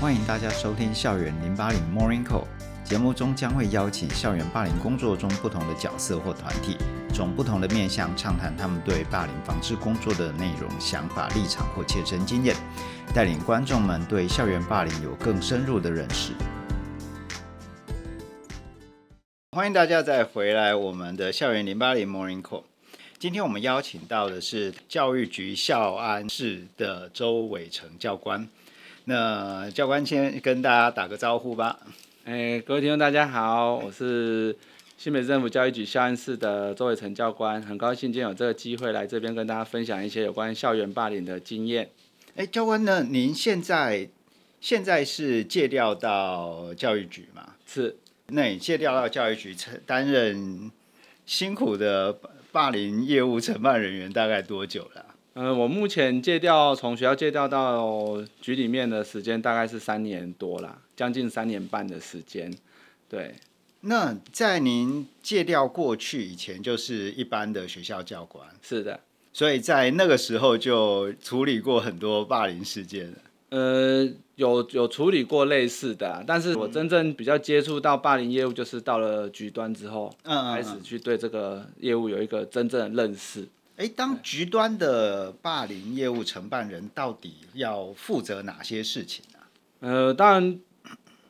欢迎大家收听《校园零八零 Morning Call》节目中将会邀请校园霸凌工作中不同的角色或团体，从不同的面向畅谈他们对霸凌防治工作的内容、想法、立场或切身经验，带领观众们对校园霸凌有更深入的认识。欢迎大家再回来我们的《校园零八零 Morning Call》。今天我们邀请到的是教育局校安室的周伟成教官。那教官先跟大家打个招呼吧。哎，各位听众大家好，我是新北市政府教育局校安室的周伟成教官，很高兴今天有这个机会来这边跟大家分享一些有关校园霸凌的经验。哎，教官呢？您现在现在是借调到教育局吗？是。那你借调到教育局承担任辛苦的。霸凌业务承办人员大概多久了？嗯、呃，我目前借调从学校借调到局里面的时间大概是三年多啦，将近三年半的时间。对，那在您借调过去以前，就是一般的学校教官。是的，所以在那个时候就处理过很多霸凌事件了。呃，有有处理过类似的、啊，但是我真正比较接触到霸凌业务，就是到了局端之后，嗯，开始去对这个业务有一个真正的认识。哎、欸，当局端的霸凌业务承办人，到底要负责哪些事情呢、啊？呃，当然，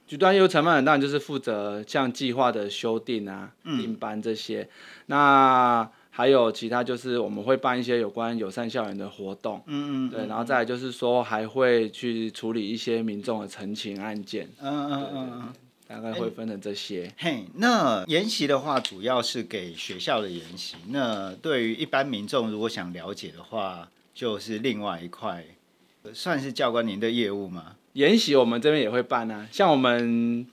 局端业务承办人当然就是负责像计划的修订啊、订、嗯、班这些，那。还有其他就是我们会办一些有关友善校园的活动，嗯嗯，对，然后再来就是说还会去处理一些民众的陈情案件，嗯嗯嗯，大概会分成这些。嘿，那研习的话主要是给学校的研习，那对于一般民众如果想了解的话，就是另外一块，算是教官您的业务吗？研习我们这边也会办啊，像我们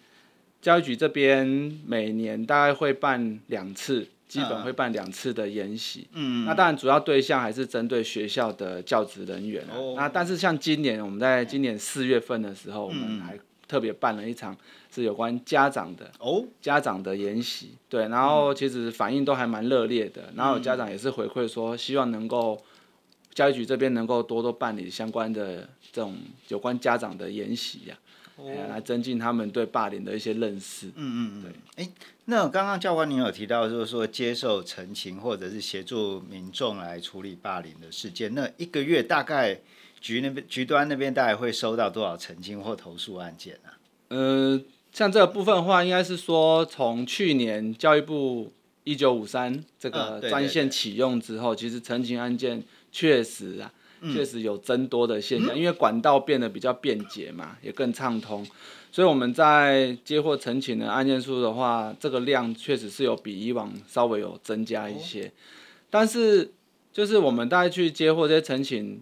教育局这边每年大概会办两次。基本会办两次的研习，嗯，那当然主要对象还是针对学校的教职人员，哦，那但是像今年我们在今年四月份的时候，我们还特别办了一场是有关家长的哦，家长的研习，对，然后其实反应都还蛮热烈的，然后有家长也是回馈说希望能够教育局这边能够多多办理相关的这种有关家长的研习呀。Oh. 来增进他们对霸凌的一些认识。嗯嗯嗯。对。哎，那刚刚教官您有提到，就是说接受陈情或者是协助民众来处理霸凌的事件，那一个月大概局那边局端那边大概会收到多少澄清或投诉案件啊？呃，像这个部分的话，应该是说从去年教育部一九五三这个专线启用之后，其实澄清案件确实啊。确实有增多的现象，因为管道变得比较便捷嘛，也更畅通，所以我们在接获陈情的案件数的话，这个量确实是有比以往稍微有增加一些。但是就是我们大概去接获这些陈情，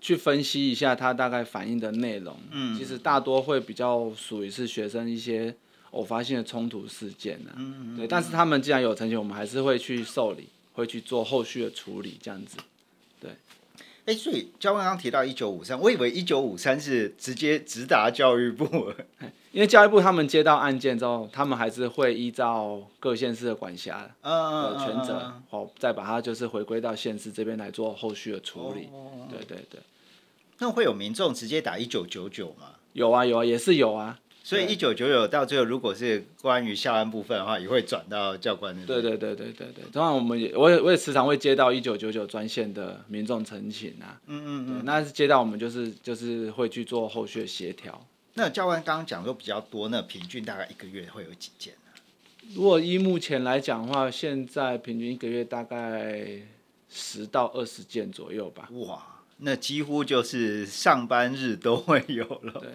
去分析一下它大概反映的内容，其实大多会比较属于是学生一些偶发性的冲突事件啊，对。但是他们既然有成绩，我们还是会去受理，会去做后续的处理，这样子。哎，所以教官刚刚提到一九五三，我以为一九五三是直接直达教育部，因为教育部他们接到案件之后，他们还是会依照各县市的管辖的权责，好，再把它就是回归到县市这边来做后续的处理。对对对。那会有民众直接打一九九九吗？有啊有啊，也是有啊。所以一九九九到最后，如果是关于校安部分的话，也会转到教官那边。对对对对对对，当然我们也我也我也时常会接到一九九九专线的民众陈情啊。嗯嗯嗯。那是接到我们就是就是会去做后续协调。那教官刚刚讲说比较多，那平均大概一个月会有几件呢？如果依目前来讲的话，现在平均一个月大概十到二十件左右吧。哇，那几乎就是上班日都会有了。对。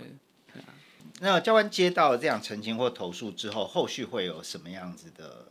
那教官接到这样澄清或投诉之后，后续会有什么样子的？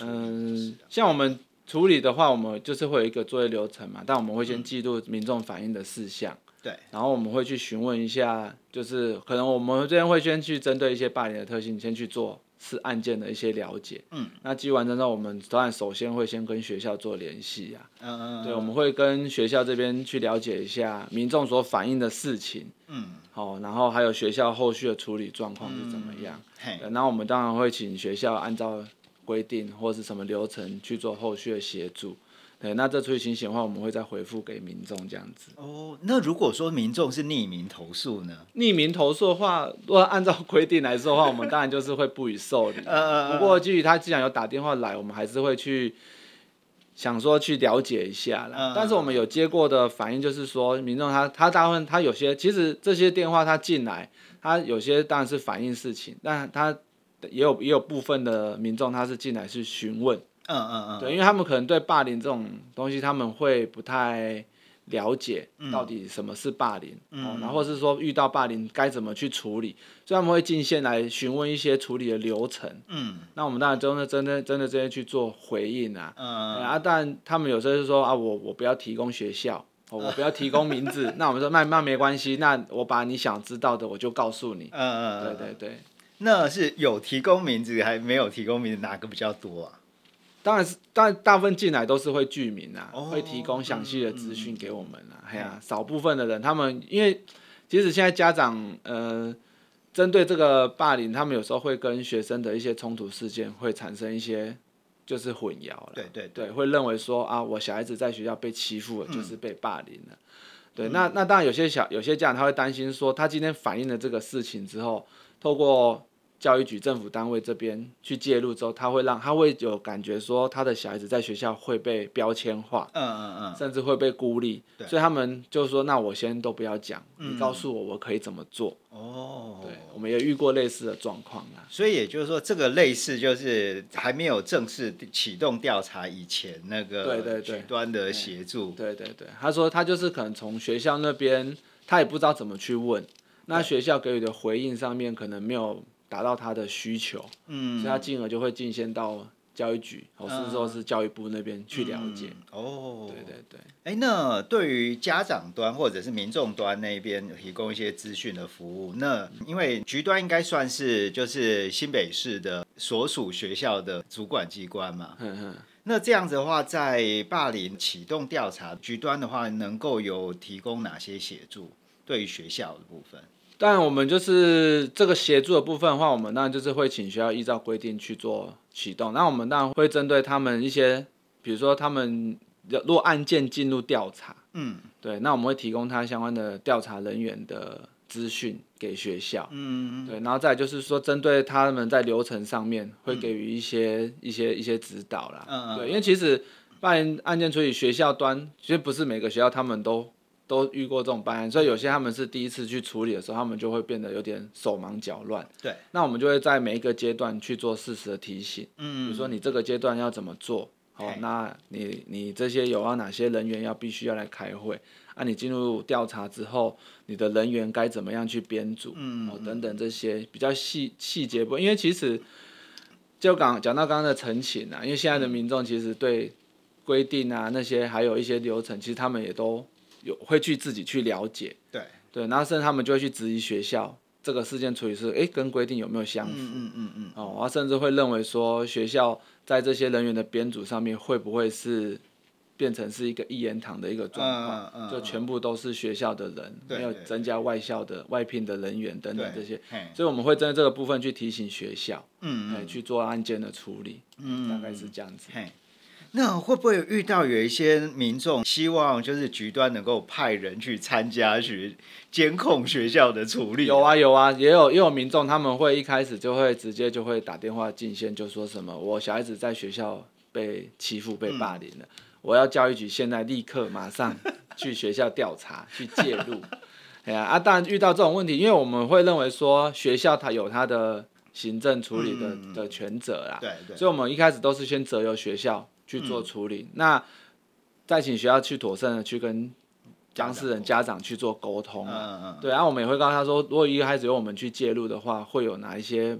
嗯，像我们处理的话，我们就是会有一个作业流程嘛，但我们会先记录民众反映的事项，嗯，对，然后我们会去询问一下，就是可能我们这边会先去针对一些霸凌的特性，先去做。是案件的一些了解，嗯，那记完之后，我们当然首先会先跟学校做联系啊，嗯嗯，对，我们会跟学校这边去了解一下民众所反映的事情，嗯，好，然后还有学校后续的处理状况是怎么样，嗯，然后我们当然会请学校按照规定或是什么流程去做后续的协助，对，那这处理情形的话，我们会再回复给民众这样子。哦，那如果说民众是匿名投诉呢？匿名投诉的话，如果按照规定来说的话，我们当然就是会不予受理。呃不过基于他既然有打电话来，我们还是会去想说去了解一下啦。但是我们有接过的反应就是说，民众他他大部分他有些其实这些电话他进来，他有些当然是反映事情，但他也有也有部分的民众他是进来是询问。嗯嗯嗯，对，因为他们可能对霸凌这种东西，他们会不太了解到底什么是霸凌，嗯，哦，然后是说遇到霸凌该怎么去处理，所以他们会进线来询问一些处理的流程，嗯，那我们当然真的真的真的这些去做回应啊，嗯，啊，但他们有时候就说啊，我我不要提供学校，哦，我不要提供名字，那我们说那那没关系，那我把你想知道的我就告诉你，嗯嗯，对对对，那是有提供名字还没有提供名字，哪个比较多啊？当然是，但大部分进来都是会具名啊，哦、会提供详细的资讯给我们啊。哎呀、嗯，少部分的人，他们因为即使现在家长呃，针对这个霸凌，他们有时候会跟学生的一些冲突事件会产生一些就是混淆了。对对对，会认为说啊，我小孩子在学校被欺负了，就是被霸凌了。嗯、对，那那当然有些小有些家长他会担心说，他今天反映了这个事情之后，透过。教育局政府单位这边去介入之后，他会让他会有感觉说，他的小孩子在学校会被标签化，嗯嗯嗯，甚至会被孤立，对。所以他们就说，那我先都不要讲，嗯、你告诉我我可以怎么做。哦，对，我们也遇过类似的状况啊。所以也就是说，这个类似就是还没有正式启动调查以前，那个对对对。端的协助，对对对，他说他就是可能从学校那边，他也不知道怎么去问，那学校给予的回应上面可能没有。达到他的需求，嗯，所以他进而就会进先到教育局，或是说是教育部那边去了解。嗯、哦，对对对。哎，那对于家长端或者是民众端那边提供一些资讯的服务，那因为局端应该算是就是新北市的所属学校的主管机关嘛。嗯嗯。那这样子的话，在霸凌启动调查局端的话，能够有提供哪些协助？对于学校的部分？但我们就是这个协助的部分的话，我们当然就是会请学校依照规定去做启动。那我们当然会针对他们一些，比如说他们如果案件进入调查，嗯，对，那我们会提供他相关的调查人员的资讯给学校，嗯嗯嗯，对，然后再就是说针对他们在流程上面会给予一些、嗯、一些一些指导啦，嗯嗯，对，因为其实办案件处理学校端，其实不是每个学校他们都。都遇过这种办案，所以有些他们是第一次去处理的时候，他们就会变得有点手忙脚乱。对，那我们就会在每一个阶段去做适时的提醒。嗯，比如说你这个阶段要怎么做？哦，那你你这些有要哪些人员要必须要来开会？啊，你进入调查之后，你的人员该怎么样去编组？嗯，哦，等等这些比较细细节部，因为其实就刚讲到刚刚的陈情啊，因为现在的民众其实对规定啊那些还有一些流程，其实他们也都。有会去自己去了解，对。对，然后甚至他们就会去质疑学校这个事件处理是哎跟规定有没有相符，嗯嗯嗯嗯，哦，然后甚至会认为说学校在这些人员的编组上面会不会是变成是一个一言堂的一个状况，嗯嗯、就全部都是学校的人，对没有增加外校的外聘的人员等等这些，所以我们会针对这个部分去提醒学校，嗯嗯，去做案件的处理，嗯，大概是这样子。那会不会遇到有一些民众希望就是局端能够派人去参加去监控学校的处理？有啊有啊，也有也有民众他们会一开始就会直接就会打电话进线，就说什么我小孩子在学校被欺负被霸凌了，嗯、我要教育局现在立刻马上去学校调查去介入。哎呀啊，当然遇到这种问题，因为我们会认为说学校它有它的行政处理的、嗯、的权责啦，对对，所以我们一开始都是先责由学校。去做处理，嗯、那再请学校去妥善的去跟当事人家长去做沟通，嗯嗯嗯、对，然后我们也会告诉他说，如果一开始由我们去介入的话，会有哪一些，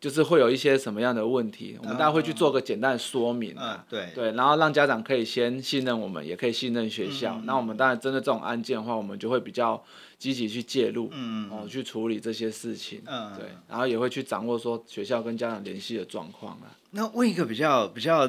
就是会有一些什么样的问题，我们大家会去做个简单的说明啊，嗯嗯、对。对，然后让家长可以先信任我们，也可以信任学校，嗯、那我们当然针对这种案件的话，我们就会比较积极去介入，嗯哦，去处理这些事情，嗯，对，然后也会去掌握说学校跟家长联系的状况啊。那问一个比较比较。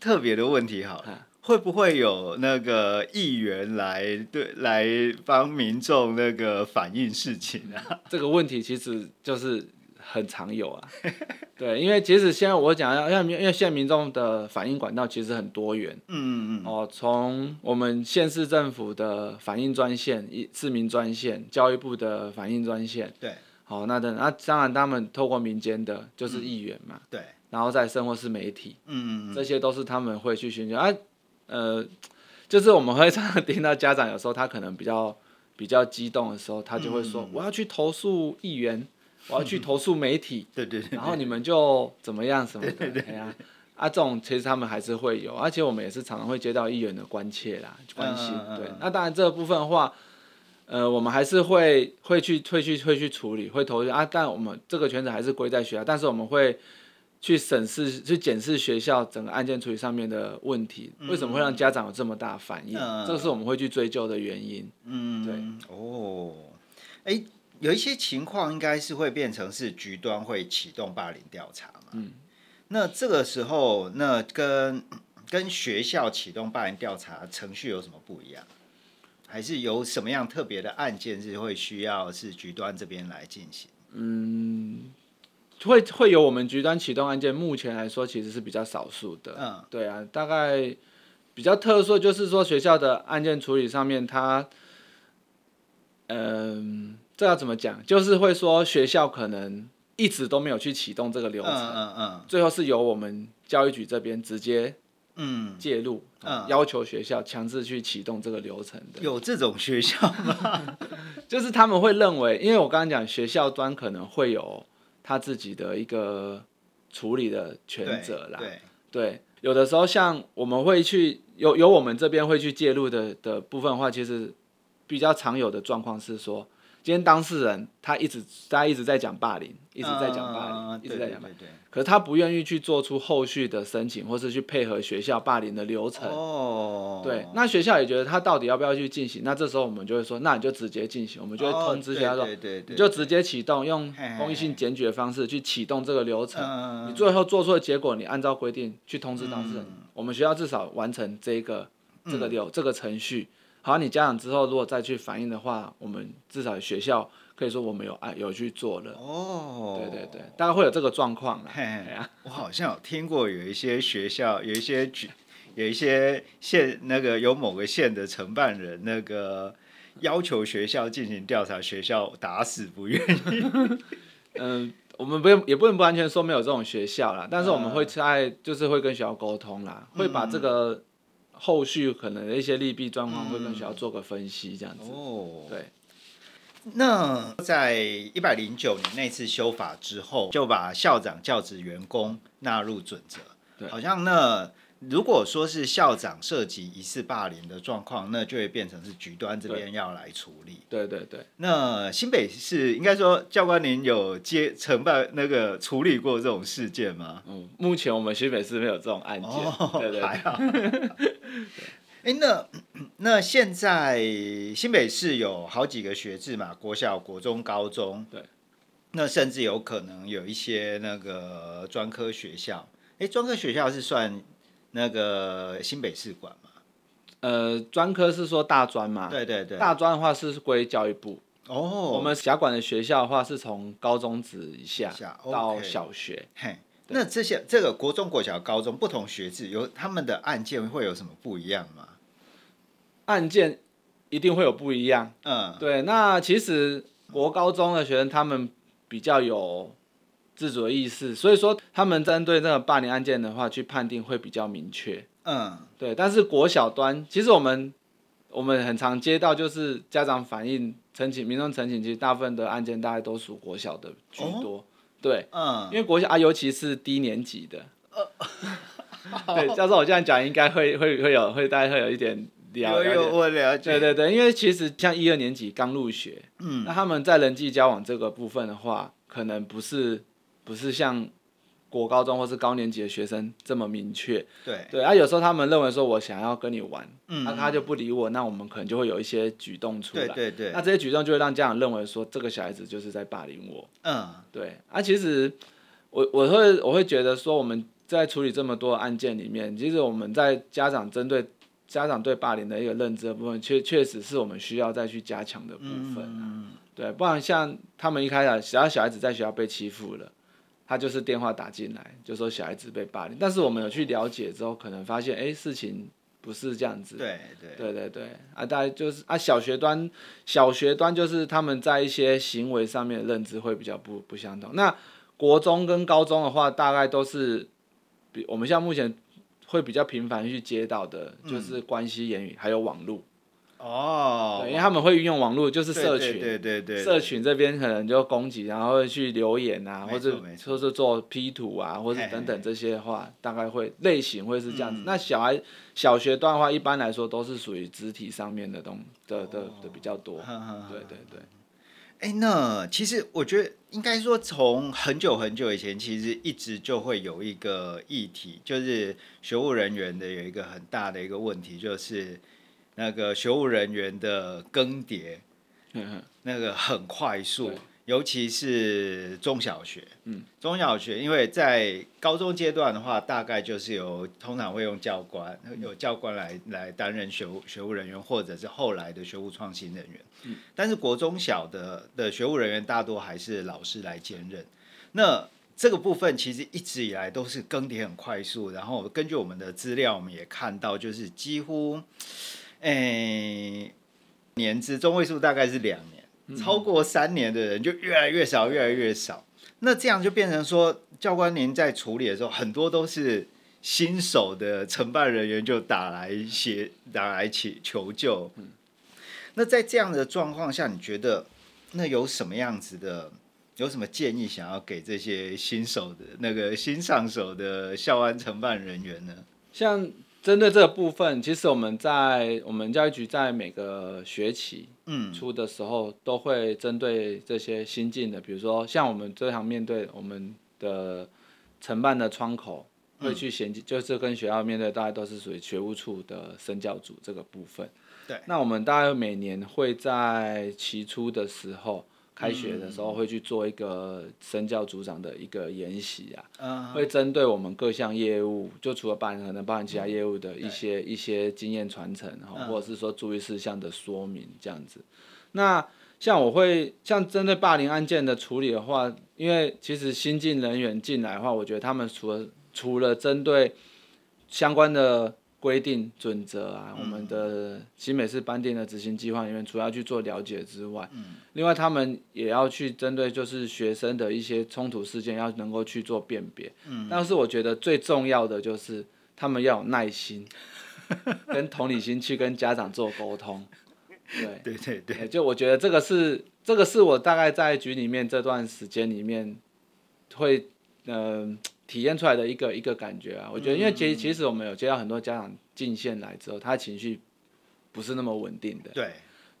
特别的问题好，会不会有那个议员来对来帮民众那个反映事情啊？这个问题其实就是很常有啊。对，因为其实现在我讲要，因为因为现在民众的反映管道其实很多元。嗯嗯嗯。哦，从我们县市政府的反映专线、市民专线、教育部的反映专线。对。好，那等那当然他们透过民间的，就是议员嘛。对。然后再生活是媒体。嗯嗯嗯。这些都是他们会去寻求啊，呃，就是我们会常常听到家长有时候他可能比较。比较激动的时候，他就会说：“我要去投诉议员，我要去投诉媒体。”对对对。然后你们就怎么样什么的？对对对。啊，这种其实他们还是会有，而且我们也是常常会接到议员的关切啦、关心。对。那当然这个部分的话，呃，我们还是会会去会去会去处理，会投诉啊。但我们这个圈子还是归在学校，但是我们会。去审视、去检视学校整个案件处理上面的问题，为什么会让家长有这么大反应？嗯、这个是我们会去追究的原因。嗯，对。哦，哎，有一些情况应该是会变成是局端会启动霸凌调查嘛？嗯。那这个时候，那跟跟学校启动霸凌调查程序有什么不一样？还是有什么样特别的案件是会需要是局端这边来进行？嗯。会会有我们局端启动案件，目前来说其实是比较少数的。嗯，对啊，大概比较特殊就是说学校的案件处理上面，它，嗯，这要怎么讲？就是会说学校可能一直都没有去启动这个流程，嗯嗯，嗯，最后是由我们教育局这边直接嗯介入，嗯，要求学校强制去启动这个流程的。有这种学校吗？就是他们会认为，因为我刚刚讲学校端可能会有。他自己的一个处理的权责啦，对，对，有的时候像我们会去有有我们这边会去介入的的部分的话，其实比较常有的状况是说。今天当事人他一直大家一直在讲霸凌，一直在讲霸凌，嗯、一直在讲霸凌。对对对对，可是他不愿意去做出后续的申请，或是去配合学校霸凌的流程。哦。对，那学校也觉得他到底要不要去进行？那这时候我们就会说，那你就直接进行，我们就会通知学校说，你就直接启动，用公益性检举的方式去启动这个流程。你最后做出的结果，你按照规定去通知当事人。嗯、我们学校至少完成这个这个流、嗯、这个程序。好，你家长之后如果再去反映的话，我们至少学校可以说我们有爱有去做了。哦，对对对，大概会有这个状况啦。嘿嘿啊，我好像有听过有一些学校，有一些举，有一些县那个有某个县的承办人，那个要求学校进行调查，学校打死不愿意。嗯，我们不用也不能不完全说没有这种学校啦，但是我们会在就是会跟学校沟通啦，嗯、会把这个。后续可能的一些利弊状况会跟学校做个分析，这样子。哦，对。那在一百零九年那次修法之后，就把校长教职员工纳入准则。对，好像那。如果说是校长涉及疑似霸凌的状况，那就会变成是局端这边要来处理。对对对。那新北市应该说，教官您有接承办那个处理过这种事件吗？嗯，目前我们新北市没有这种案件。哦，对对对。还好。哎，那 那现在新北市有好几个学制嘛，国小、国中、高中。对。那甚至有可能有一些那个专科学校。哎，专科学校是算。那个新北市管嘛，呃，专科是说大专嘛？对对对，大专的话是归教育部。哦，我们辖管的学校的话是从高中职以下到小学。嘿，那这些这个国中、国小、高中不同学制，有他们的案件会有什么不一样吗？案件一定会有不一样。嗯，对。那其实国高中的学生他们比较有。自主的意识，所以说他们针对这个霸凌案件的话，去判定会比较明确。嗯，对。但是国小端，其实我们我们很常接到就是家长反映、陈请、民众陈请，其实大部分的案件大概都属国小的居多。哦、对，嗯，因为国小啊，尤其是低年级的。呃、对，教授，我这样讲应该会会会有会大家会有一点了解。我了解。对对对，因为其实像一二年级刚入学，嗯，那他们在人际交往这个部分的话，可能不是。不是像国高中或是高年级的学生这么明确，对。对啊，有时候他们认为说我想要跟你玩，那、嗯。啊、他就不理我，那我们可能就会有一些举动出来，对对对，那这些举动就会让家长认为说这个小孩子就是在霸凌我，嗯，对啊，其实我我会我会觉得说我们在处理这么多案件里面，其实我们在家长针对家长对霸凌的一个认知的部分，确确实是我们需要再去加强的部分、啊、嗯。对，不然像他们一开始，只要小孩子在学校被欺负了，他就是电话打进来，就说小孩子被霸凌。但是我们有去了解之后，可能发现，哎，事情不是这样子。对对对对对，啊，大概就是啊，小学端，小学端就是他们在一些行为上面的认知会比较不不相同。那国中跟高中的话，大概都是比我们像目前会比较频繁去接到的，就是关系言语、嗯、还有网络。哦，因为他们会运用网络，就是社群，对对对，社群这边可能就攻击，然后会去留言啊，或者说是做 P 图啊，或者等等这些话，大概会类型会是这样子。嗯、那小孩小学段的话，一般来说都是属于肢体上面的东的的的比较多，哦、对对对。哎、欸，那其实我觉得应该说，从很久很久以前，其实一直就会有一个议题，就是学务人员的有一个很大的一个问题，就是。那个学务人员的更迭，那个很快速，尤其是中小学。嗯，中小学，因为在高中阶段的话，大概就是有通常会用教官，有教官来来担任学务学务人员，或者是后来的学务创新人员。嗯，但是国中小的的学务人员大多还是老师来兼任。那这个部分其实一直以来都是更迭很快速，然后根据我们的资料，我们也看到，就是几乎。哎，年资中位数大概是两年，嗯、超过三年的人就越来越少，越来越少。那这样就变成说，教官您在处理的时候，很多都是新手的承办人员就打来协，打来求求救。嗯、那在这样的状况下，你觉得那有什么样子的，有什么建议想要给这些新手的那个新上手的校安承办人员呢？像。针对这个部分，其实我们在我们教育局在每个学期出的时候，都会针对这些新进的，比如说像我们这行面对我们的承办的窗口，会去衔接，就是跟学校面对，大概都是属于学务处的生教组这个部分。对，那我们大概每年会在期初的时候。开学的时候会去做一个身教组长的一个研习啊，会针对我们各项业务，就除了包含可能包含其他业务的一些一些经验传承，或者是说注意事项的说明这样子。那像我会像针对霸凌案件的处理的话，因为其实新进人员进来的话，我觉得他们除了除了针对相关的。规定准则啊，我们的新北市颁定的执行计划里面，除了要去做了解之外，嗯、另外他们也要去针对就是学生的一些冲突事件，要能够去做辨别。嗯、但是我觉得最重要的就是他们要有耐心，跟同理心去跟家长做沟通。对对对对，就我觉得这个是这个是我大概在局里面这段时间里面会嗯。呃体验出来的一个一个感觉啊，我觉得，因为其实其实我们有接到很多家长进线来之后，他情绪不是那么稳定的。对，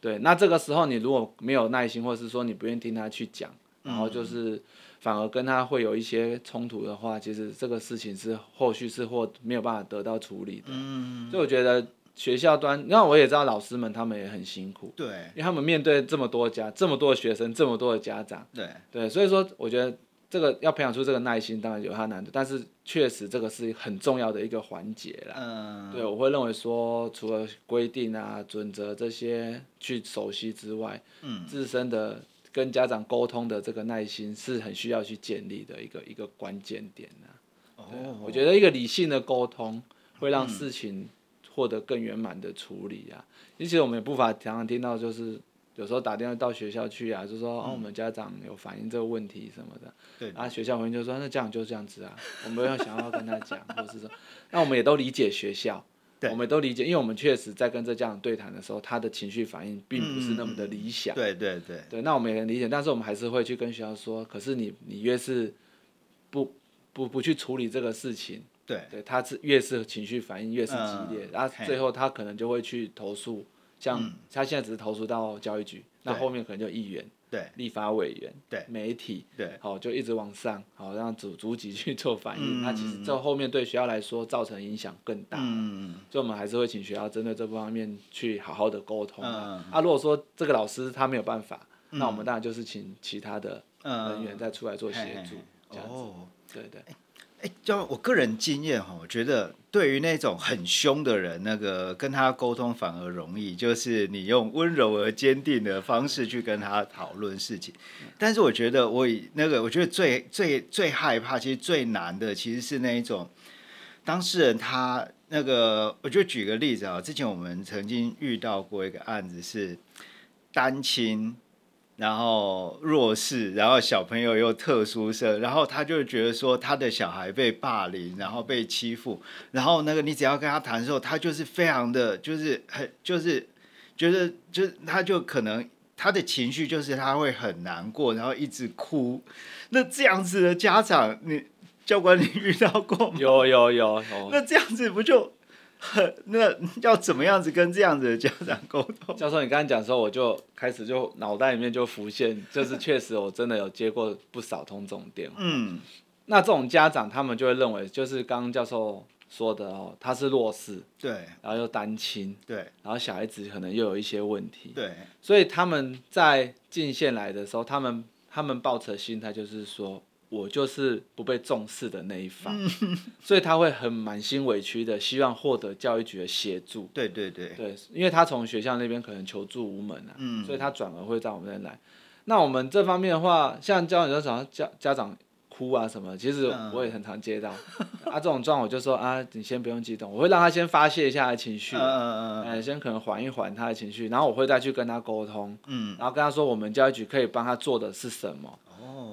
对，那这个时候你如果没有耐心，或者是说你不愿意听他去讲，然后就是反而跟他会有一些冲突的话，其实这个事情是后续是或没有办法得到处理的。嗯。所以我觉得学校端，那我也知道老师们他们也很辛苦。对。因为他们面对这么多家，这么多的学生，这么多的家长。对。对，所以说我觉得。这个要培养出这个耐心，当然有它难度，但是确实这个是很重要的一个环节啦。嗯，对，我会认为说，除了规定啊、准则这些去熟悉之外，嗯，自身的跟家长沟通的这个耐心是很需要去建立的一个一个关键点呐。哦，我觉得一个理性的沟通会让事情获得更圆满的处理啊。其实我们也不乏常常听到就是。有时候打电话到学校去啊，就说哦，我们家长有反映这个问题什么的。对。然后学校回应就说，那家长就是这样子啊，我们要想要跟他讲，或者是说，那我们也都理解学校，对我们也都理解，因为我们确实在跟这家长对谈的时候，他的情绪反应并不是那么的理想。对对对。对，那我们也能理解，但是我们还是会去跟学校说，可是你你越是不不不去处理这个事情，对，对，他是越是情绪反应越是激烈，然后最后他可能就会去投诉。像他现在只是投诉到教育局，嗯、那后面可能就议员、对。立法委员、对。媒体、对，好就一直往上，好让逐逐级去做反应。那、嗯、其实这后面对学校来说造成影响更大。嗯，所以我们还是会请学校针对这方面去好好的沟通啊。如果说这个老师他没有办法，嗯、那我们当然就是请其他的人员再出来做协助，这样子。哦，对对。哎，就我个人经验哈，我觉得对于那种很凶的人，那个跟他沟通反而容易，就是你用温柔而坚定的方式去跟他讨论事情。但是我觉得我以那个，我觉得最最最害怕，其实最难的其实是那一种当事人他那个，我就举个例子啊，之前我们曾经遇到过一个案子是单亲。然后弱势，然后小朋友又特殊生，然后他就觉得说他的小孩被霸凌，然后被欺负，然后那个你只要跟他谈的时候，他就是非常的就是很就是觉得就是他就可能他的情绪就是他会很难过，然后一直哭。那这样子的家长，你教官你遇到过吗？有有有有。那这样子不就？那要怎么样子跟这样子的家长沟通？教授，你刚才讲的时候，我就开始就脑袋里面就浮现，就是确实我真的有接过不少通这种电话。嗯，那这种家长他们就会认为，就是刚刚教授说的哦，他是弱势，对，然后又单亲，对，然后小孩子可能又有一些问题，对，所以他们在进线来的时候，他们他们抱持的心态就是说。我就是不被重视的那一方，嗯、所以他会很满心委屈的，希望获得教育局的协助。对对对，对，因为他从学校那边可能求助无门啊，嗯、所以他转而会到我们这来。那我们这方面的话，像教你说早上家家长哭啊什么，其实我也很常接到。嗯、啊，这种状况我就说啊，你先不用激动，我会让他先发泄一下他的情绪，嗯嗯先可能缓一缓他的情绪，然后我会再去跟他沟通，嗯，然后跟他说我们教育局可以帮他做的是什么。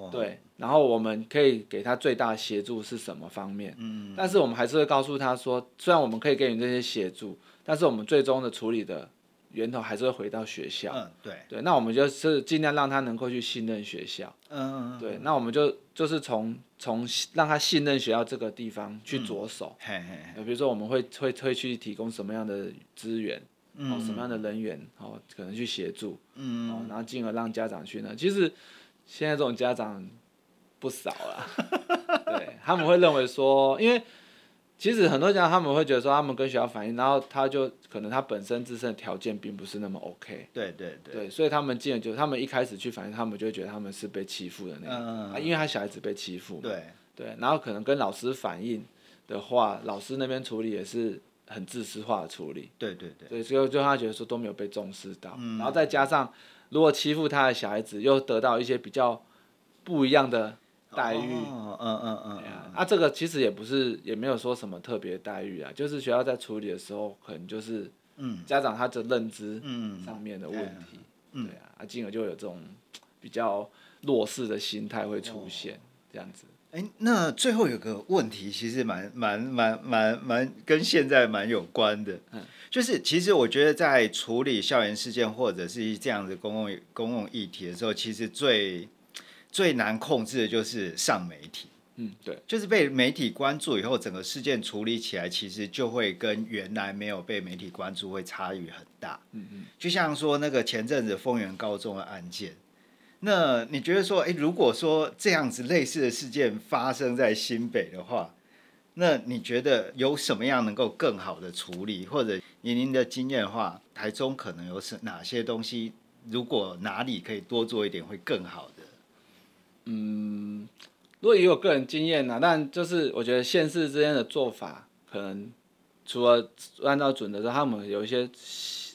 哦，对。然后我们可以给他最大的协助是什么方面？嗯，但是我们还是会告诉他说，虽然我们可以给你这些协助，但是我们最终的处理的源头还是会回到学校。嗯，对。对，那我们就是尽量让他能够去信任学校。嗯，对，那我们就就是从从让他信任学校这个地方去着手。嘿嘿嘿。比如说我们会会会去提供什么样的资源，嗯，什么样的人员，哦，可能去协助，嗯，哦，然后进而让家长去呢。其实现在这种家长。不少了，对，他们会认为说，因为其实很多家长他们会觉得说，他们跟学校反映，然后他就可能他本身自身的条件并不是那么 OK，对对对，对，所以他们进而就他们一开始去反映，他们就会觉得他们是被欺负的那个，嗯、啊，因为他小孩子被欺负，对。对，然后可能跟老师反映的话，老师那边处理也是很自私化的处理，对对对，所以就他觉得说都没有被重视到，嗯、然后再加上如果欺负他的小孩子又得到一些比较不一样的。待遇，嗯嗯嗯嗯，啊，这个其实也不是，也没有说什么特别待遇啊，就是学校在处理的时候，可能就是，家长他的认知上面的问题，对啊，啊，进而就有这种比较弱势的心态会出现，这样子。哎，那最后有个问题，其实蛮蛮蛮蛮蛮跟现在蛮有关的，嗯，就是其实我觉得在处理校园事件或者是这样子公共公共议题的时候，其实最最难控制的就是上媒体，嗯，对，就是被媒体关注以后，整个事件处理起来，其实就会跟原来没有被媒体关注会差异很大，嗯嗯，就像说那个前阵子丰原高中的案件，那你觉得说，哎，如果说这样子类似的事件发生在新北的话，那你觉得有什么样能够更好的处理，或者以您的经验的话，台中可能有什哪些东西，如果哪里可以多做一点会更好的？嗯，如果以我个人经验呢，但就是我觉得县市之间的做法，可能除了按照准的时候，他们有一些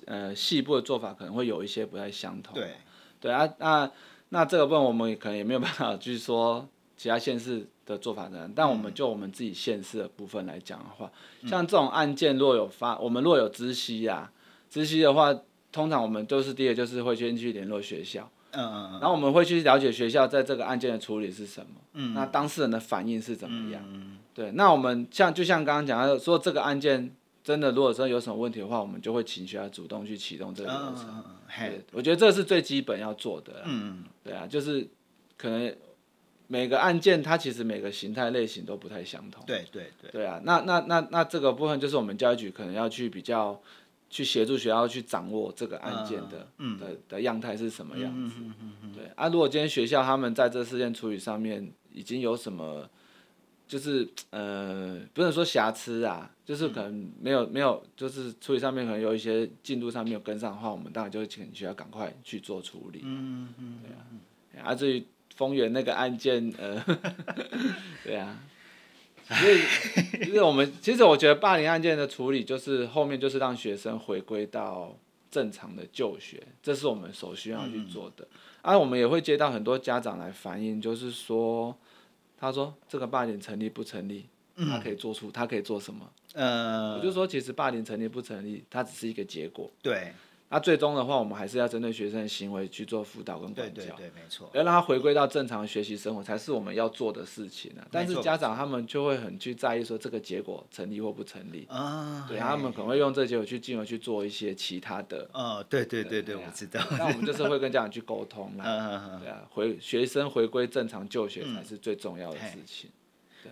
呃细部的做法，可能会有一些不太相同。对，对啊，那那这个部分我们可能也没有办法去说其他县市的做法的，但我们就我们自己县市的部分来讲的话，嗯、像这种案件若有发，我们若有知悉啊，知悉的话，通常我们都是第一个就是会先去联络学校。嗯嗯嗯，然后我们会去了解学校在这个案件的处理是什么，嗯，那当事人的反应是怎么样，嗯，对，那我们像就像刚刚讲的说这个案件真的如果说有什么问题的话，我们就会请学校主动去启动这个流程，嗯对，我觉得这是最基本要做的，嗯，对啊，就是可能每个案件它其实每个形态类型都不太相同，对对对，对啊，那那那那这个部分就是我们教育局可能要去比较。去协助学校去掌握这个案件的、嗯、的的样态是什么样子，对啊，如果今天学校他们在这事件处理上面已经有什么，就是呃，不能说瑕疵啊，就是可能没有没有，就是处理上面可能有一些进度上没有跟上的话，我们当然就会请需要赶快去做处理，嗯嗯对啊，啊至于丰原那个案件，呃，对啊。所以，其实我们其实我觉得霸凌案件的处理，就是后面就是让学生回归到正常的就学，这是我们首需要去做的。啊、我们也会接到很多家长来反映，就是说，他说这个霸凌成立不成立？他可以做出，他可以做什么？呃，我就说，其实霸凌成立不成立，它只是一个结果。对。那最终的话，我们还是要针对学生的行为去做辅导跟管教。对对对，没错。要让他回归到正常的学习生活，才是我们要做的事情啊。但是家长他们就会很去在意说这个结果成立或不成立啊。对，他们可能会用这个结果去进而去做一些其他的。哦，对对对对，我知道。那我们就是会跟家长去沟通啦。对啊，回学生回归正常就学才是最重要的事情。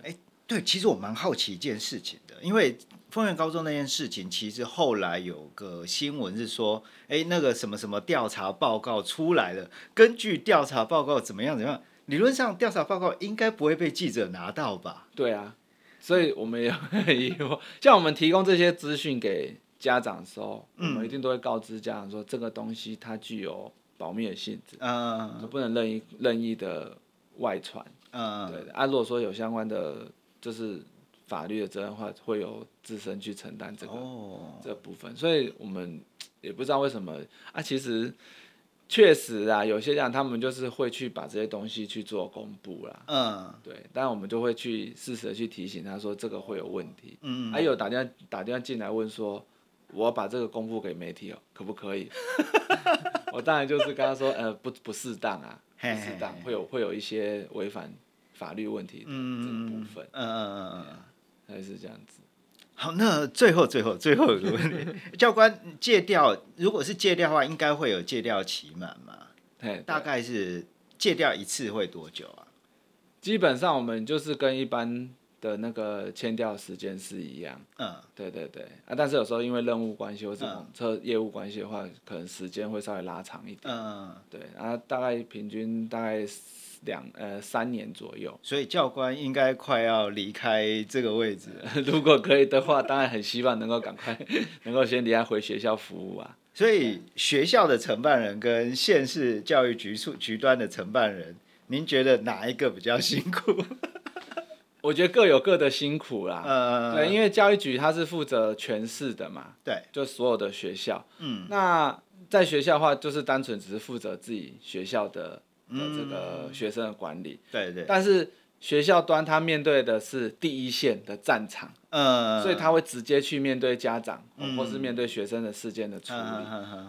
哎。对，其实我蛮好奇一件事情的，因为丰原高中那件事情，其实后来有个新闻是说，哎，那个什么什么调查报告出来了，根据调查报告怎么样怎么样，理论上调查报告应该不会被记者拿到吧？对啊，所以我们也很疑惑，像我们提供这些资讯给家长的时候，我们一定都会告知家长说，这个东西它具有保密的性质，嗯，不能任意任意的外传，嗯，对的，啊，如果说有相关的。就是法律的责任的话，会由自身去承担这个、oh. 这个部分，所以我们也不知道为什么啊。其实确实啊，有些人他们就是会去把这些东西去做公布啦。嗯，uh. 对，但我们就会去适时的去提醒他说这个会有问题。嗯，还有打电话打电话进来问说，我把这个公布给媒体哦，可不可以？我当然就是跟他说，呃，不不适当啊，不适当会有会有一些违反。法律问题的这个部分，嗯嗯嗯嗯，还是这样子。好，那最后最后最后一个问题，教官戒掉，如果是戒掉的话，应该会有戒掉期满吗？对，大概是戒掉一次会多久啊？基本上我们就是跟一般的那个签掉时间是一样。嗯，对对对啊，但是有时候因为任务关系或是车业务关系的话，可能时间会稍微拉长一点。嗯，对，啊大概平均大概。两呃三年左右，所以教官应该快要离开这个位置。如果可以的话，当然很希望能够赶快 能够先离开回学校服务啊。所以学校的承办人跟县市教育局处局端的承办人，您觉得哪一个比较辛苦？我觉得各有各的辛苦啦。嗯，对，因为教育局它是负责全市的嘛，对，就所有的学校。嗯，那在学校的话，就是单纯只是负责自己学校的。的这个学生的管理，对对，但是学校端他面对的是第一线的战场，嗯，所以他会直接去面对家长，或是面对学生的事件的处理，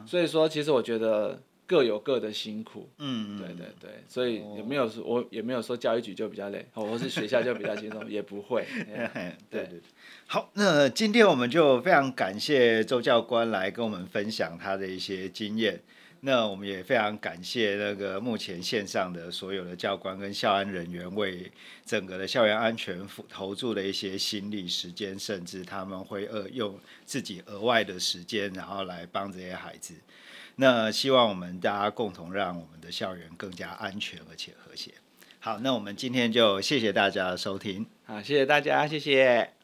所以说其实我觉得各有各的辛苦，嗯，对对对，所以也没有说我也没有说教育局就比较累，或是学校就比较轻松，也不会，对对。好，那今天我们就非常感谢周教官来跟我们分享他的一些经验。那我们也非常感谢那个目前线上的所有的教官跟校安人员，为整个的校园安全投注的一些心力、时间，甚至他们会呃用自己额外的时间，然后来帮这些孩子。那希望我们大家共同让我们的校园更加安全而且和谐。好，那我们今天就谢谢大家收听。好，谢谢大家，谢谢。